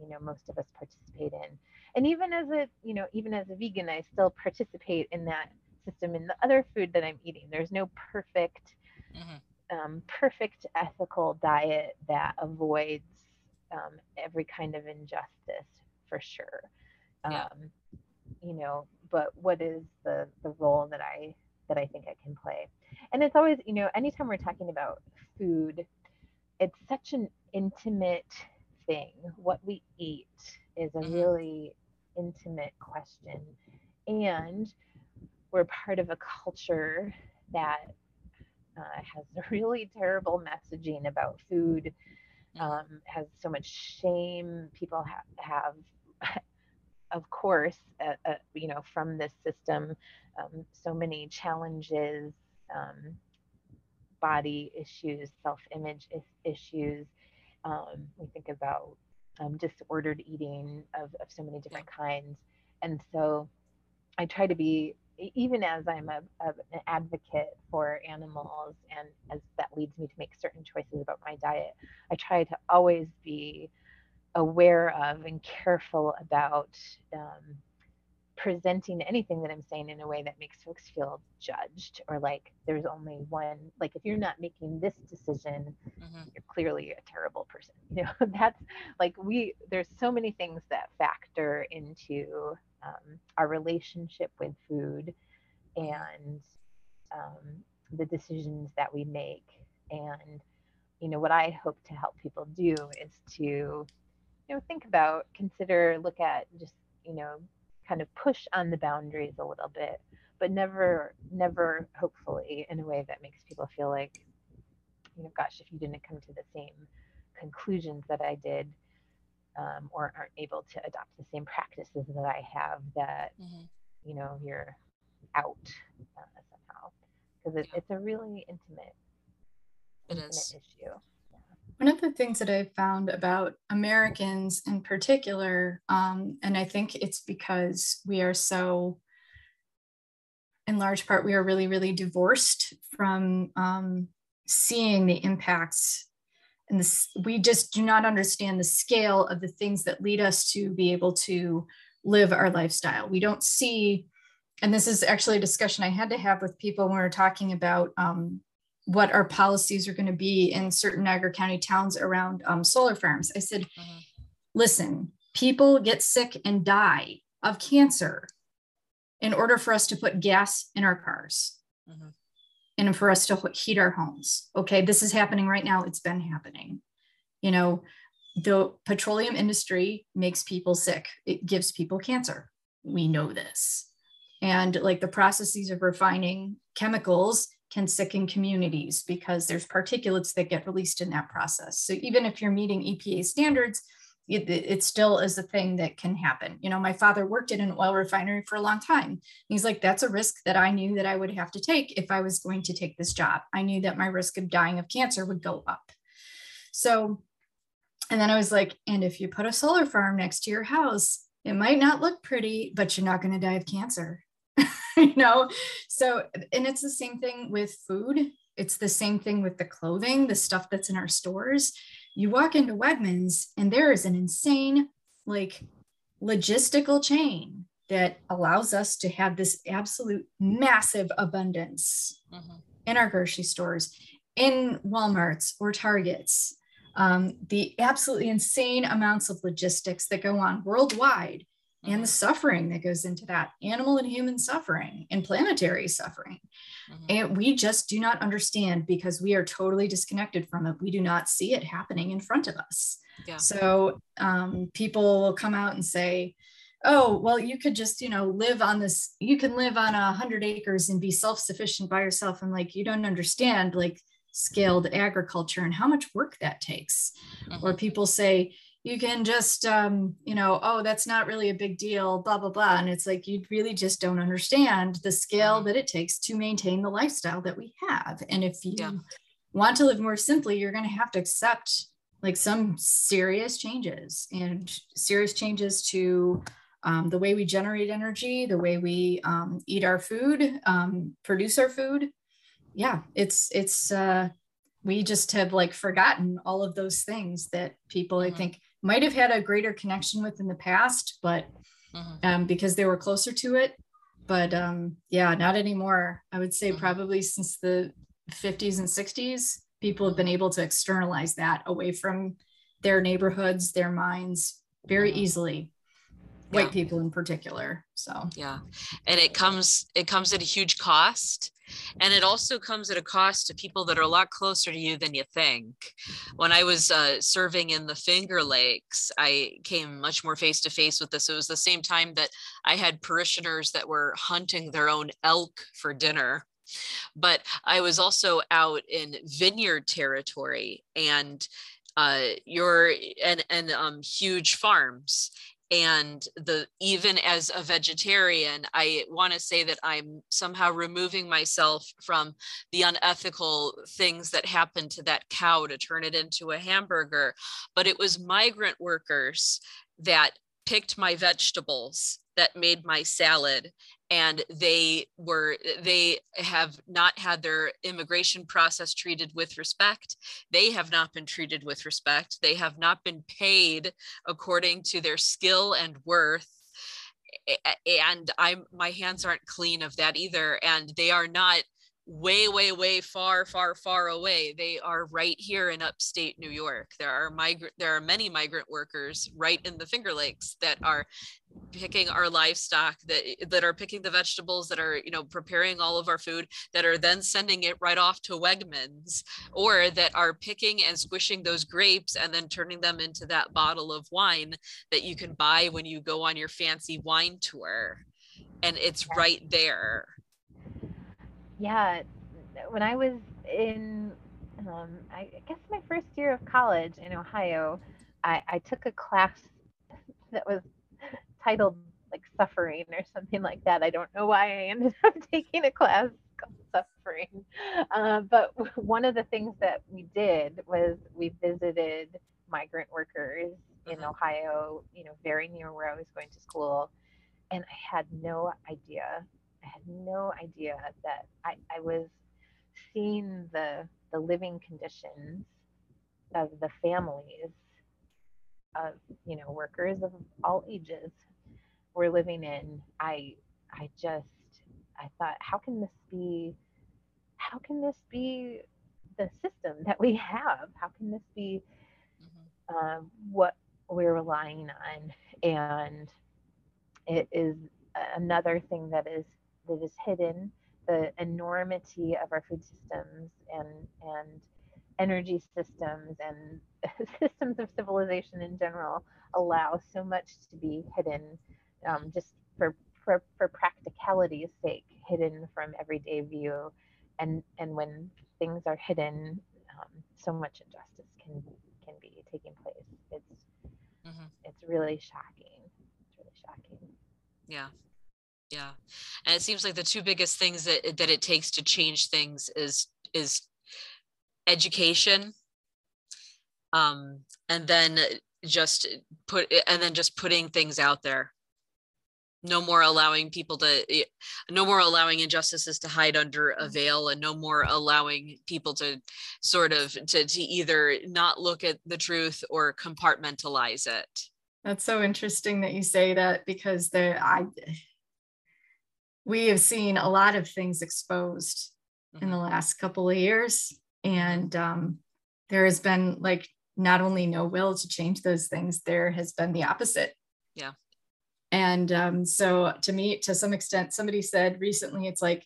you know most of us participate in, and even as a you know even as a vegan i still participate in that system in the other food that i'm eating there's no perfect
Mhm.
um, perfect ethical diet that avoids um, every kind of injustice for sure
Yeah.
um, you know but what is the the role that i that i think i can play and it's always you know anytime we're talking about food it's such an intimate thing what we eat is a
Mhm.
really intimate question and we're part of a culture that uh, has really terrible messaging about food
Mhm.
um, has so much shame. People ha- have of course uh, uh, you know from this system um, so many challenges um, body issues self-image is- issues. Um, we think about um, disordered eating of, of so many different kinds. And so i try to be even as i'm a, a, an advocate for animals and as that leads me to make certain choices about my diet i try to always be aware of and careful about um, presenting anything that I'm saying in a way that makes folks feel judged or like there's only one, like if you're not making this decision,
Mhm.
you're clearly a terrible person. You know, that's like we, there's so many things that factor into um, our relationship with food and um, the decisions that we make. And, you know, what I hope to help people do is to, you know, think about, consider, look at just, you know, kind of push on the boundaries a little bit, but never, never hopefully in a way that makes people feel like, you know, gosh, if you didn't come to the same conclusions that I did, um, or aren't able to adopt the same practices that I have, that
Mhm.
you know you're out uh, somehow, because it,
Yeah.
it's a really intimate,
It
intimate
is.
issue.
One of the things that I've found about Americans in particular, um, and I think it's because we are so, in large part, we are really, really divorced from um, seeing the impacts. And this, we just do not understand the scale of the things that lead us to be able to live our lifestyle. We don't see, and this is actually a discussion I had to have with people when we are talking about um, what our policies are going to be in certain Niagara County towns around um, solar farms. I said,
Mhm.
listen, people get sick and die of cancer in order for us to put gas in our cars
Mhm.
And for us to heat our homes. Okay, this is happening right now. It's been happening. You know, the petroleum industry makes people sick, it gives people cancer. We know this. And like the processes of refining chemicals can sicken communities because there's particulates that get released in that process. So even if you're meeting EPA standards, it, it still is a thing that can happen. You know, my father worked in an oil refinery for a long time. He's like, that's a risk that I knew that I would have to take if I was going to take this job. I knew that my risk of dying of cancer would go up. So, and then I was like, and if you put a solar farm next to your house, it might not look pretty, but you're not going to die of cancer. you know? So, and it's the same thing with food. It's the same thing with the clothing, the stuff that's in our stores. You walk into Wegmans and there is an insane, like, logistical chain that allows us to have this absolute massive abundance
Mhm.
in our grocery stores, in Walmarts or Targets. Um, the absolutely insane amounts of logistics that go on worldwide and the suffering that goes into that animal and human suffering and planetary suffering.
Mhm.
And we just do not understand because we are totally disconnected from it. We do not see it happening in front of us.
Yeah.
So um, people will come out and say, oh, well, you could just, you know, live on this, you can live on a hundred acres and be self-sufficient by yourself. And like, you don't understand like scaled agriculture and how much work that takes. Or
Mhm.
people say, you can just, um, you know, oh, that's not really a big deal, blah, blah, blah. And it's like, you really just don't understand the scale that it takes to maintain the lifestyle that we have. And if you
Yeah.
want to live more simply, you're going to have to accept like some serious changes and serious changes to um, the way we generate energy, the way we um, eat our food, um, produce our food. Yeah, it's it's uh, we just have like forgotten all of those things that people I
Mhm.
think might have had a greater connection with in the past, but mm-hmm. um, because they were closer to it. But um, yeah, not anymore. I would say mm-hmm. probably since the 50s and 60s, people have been able to externalize that away from their neighborhoods, their minds very mm-hmm. easily white yeah. people in particular so
yeah and it comes it comes at a huge cost and it also comes at a cost to people that are a lot closer to you than you think. When i was uh, serving in the finger lakes i came much more face to face with this. It was the same time that i had parishioners that were hunting their own elk for dinner. But i was also out in vineyard territory and uh, you're and and um, huge farms and the even as a vegetarian i want to say that i'm somehow removing myself from the unethical things that happened to that cow to turn it into a hamburger. But it was migrant workers that picked my vegetables that made my salad and they were they have not had their immigration process treated with respect. They have not been treated with respect. They have not been paid according to their skill and worth. And i'm my hands aren't clean of that either and they are not way way way far far far away. They are right here in upstate new york. There are migrant there are many migrant workers right in the finger lakes that are picking our livestock that eh, that are picking the vegetables that are you know preparing all of our food that are then sending it right off to wegmans or that are picking and squishing those grapes and then turning them into that bottle of wine that you can buy when you go on your fancy wine tour. And it's right there
yeah, when I was in, um, I guess my first year of college in Ohio, I, I took a class that was titled like suffering or something like that. I don't know why I ended up taking a class called suffering. Uh, but one of the things that we did was we visited migrant workers in mm-hmm. Ohio, you know, very near where I was going to school. And I had no idea no idea that I, I was seeing the the living conditions of the families of you know workers of all ages were living in. I I just I thought, how can this be? How can this be the system that we have? How can this be mm-hmm. um, what we're relying on? And it is another thing that is that is hidden, the enormity of our food systems and and energy systems and systems of civilization in general allow so much to be hidden um, just for, for for practicality's sake hidden from everyday view. And and when things are hidden um, so much injustice can can be taking place. It's mm-hmm. it's really shocking. It's really shocking.
Yeah yeah and it seems like the two biggest things that that it takes to change things is is education um and then just put and then just putting things out there. No more allowing people to no more allowing injustices to hide under a veil and no more allowing people to sort of to, to either not look at the truth or compartmentalize it.
That's so interesting that you say that because there i we have seen a lot of things exposed mm-hmm. in the mm-hmm. last couple of years and um, there has been like not only no will to change those things there has been the opposite
yeah
and um, so to me to some extent somebody said recently it's like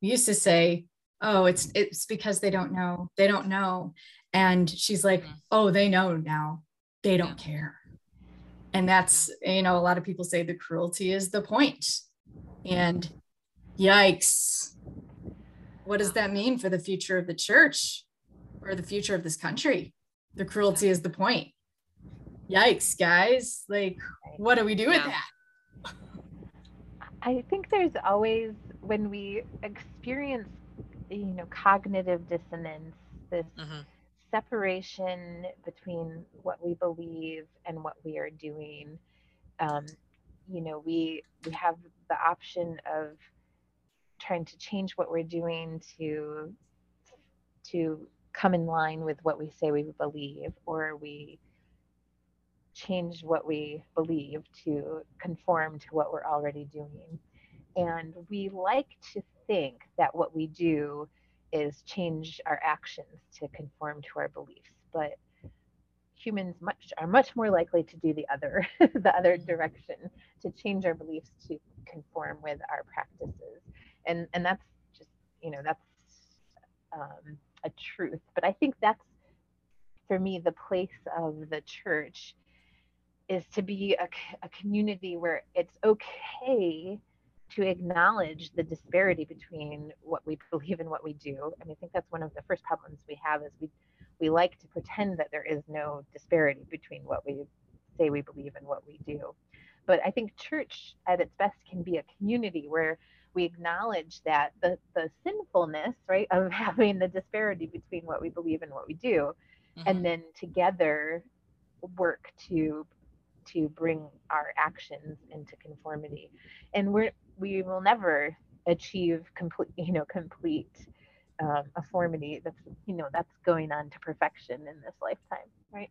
we used to say oh it's it's because they don't know they don't know and she's like mm-hmm. oh they know now they don't yeah. care and that's you know a lot of people say the cruelty is the point and Yikes. What does that mean for the future of the church or the future of this country? The cruelty is the point. Yikes, guys. Like, what do we do with that?
I think there's always, when we experience, you know, cognitive dissonance, this mm-hmm. separation between what we believe and what we are doing, um, you know, we we have the option of trying to change what we're doing to to come in line with what we say we believe or we change what we believe to conform to what we're already doing. And we like to think that what we do is change our actions to conform to our beliefs, but humans much are much more likely to do the other the other mm-hmm. direction to change our beliefs to conform with our practices and and that's just you know that's um, a truth but i think that's for me the place of the church is to be a, a community where it's okay to acknowledge the disparity between what we believe and what we do. And I think that's one of the first problems we have is we we like to pretend that there is no disparity between what we say we believe and what we do. But I think church at its best can be a community where we acknowledge that the the sinfulness, right, of having the disparity between what we believe and what we do, mm-hmm. and then together work to to bring our actions into conformity. And we're we will never achieve complete you know complete um, affirmity that's you know that's going on to perfection in this lifetime right?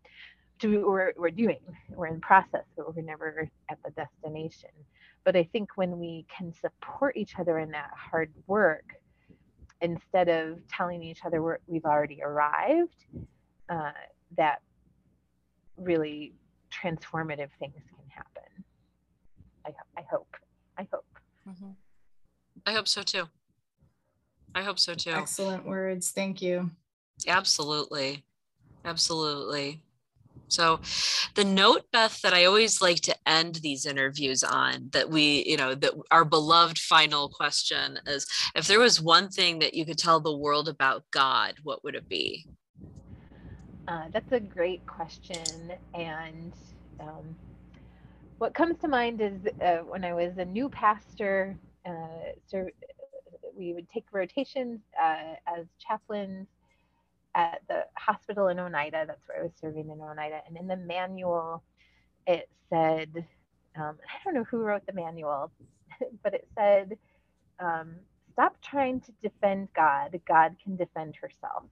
To we're, we're doing we're in process but we're never at the destination but i think when we can support each other in that hard work instead of telling each other we're, we've already arrived uh, that really transformative things can happen. I, I hope. I hope.
Mm-hmm. I hope so too. I hope so too.
Excellent words. Thank you.
Absolutely. Absolutely. So, the note, Beth, that I always like to end these interviews on, that we, you know, that our beloved final question is if there was one thing that you could tell the world about God, what would it be?
Uh, that's a great question. And um, what comes to mind is uh, when I was a new pastor, uh, so we would take rotations uh, as chaplains at the hospital in Oneida. That's where I was serving in Oneida. And in the manual, it said, um, I don't know who wrote the manual, but it said, um, stop trying to defend God. God can defend herself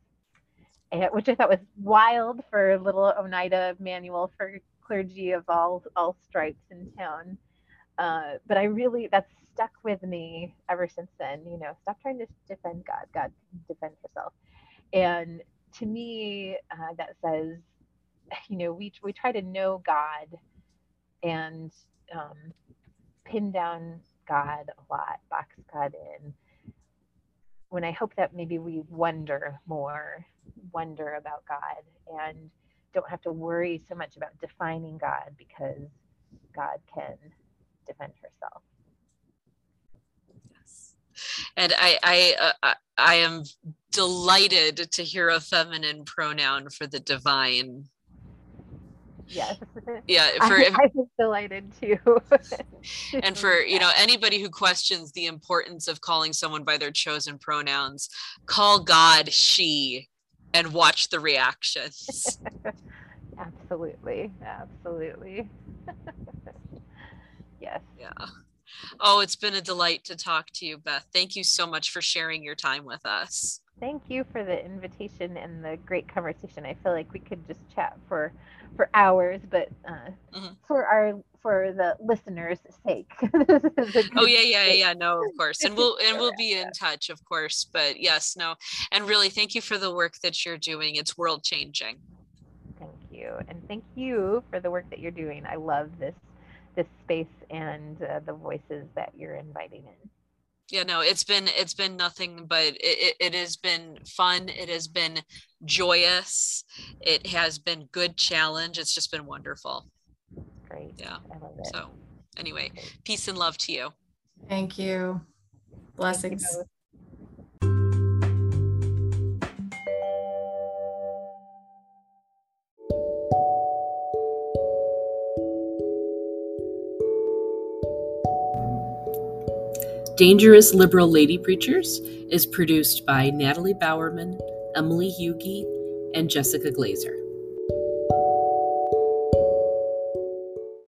which I thought was wild for a little Oneida manual for clergy of all all stripes in town. Uh, but I really that's stuck with me ever since then. You know, stop trying to defend God. God defend herself. And to me, uh, that says, you know, we we try to know God and um, pin down God a lot, box God in. When I hope that maybe we wonder more wonder about God and don't have to worry so much about defining God because God can defend herself.
And I I uh, I am delighted to hear a feminine pronoun for the divine.
Yes.
Yeah,
for I, I was delighted too.
and for you know anybody who questions the importance of calling someone by their chosen pronouns, call God she and watch the reactions.
absolutely. Absolutely. yes.
Yeah. Oh, it's been a delight to talk to you, Beth. Thank you so much for sharing your time with us.
Thank you for the invitation and the great conversation. I feel like we could just chat for for hours, but uh, mm-hmm. for our for the listeners' sake.
oh yeah, yeah, yeah. No, of course, and we'll and we'll be in touch, of course. But yes, no, and really, thank you for the work that you're doing. It's world changing.
Thank you, and thank you for the work that you're doing. I love this this space and uh, the voices that you're inviting in.
Yeah no it's been it's been nothing but it, it, it, has been fun. It has been joyous. It has been good challenge. It's just been wonderful.
Great.
Yeah. So anyway peace and love to you.
Thank you. Blessings thank you
Dangerous Liberal Lady Preachers is produced by Natalie Bowerman, Emily Hugie, and Jessica Glazer.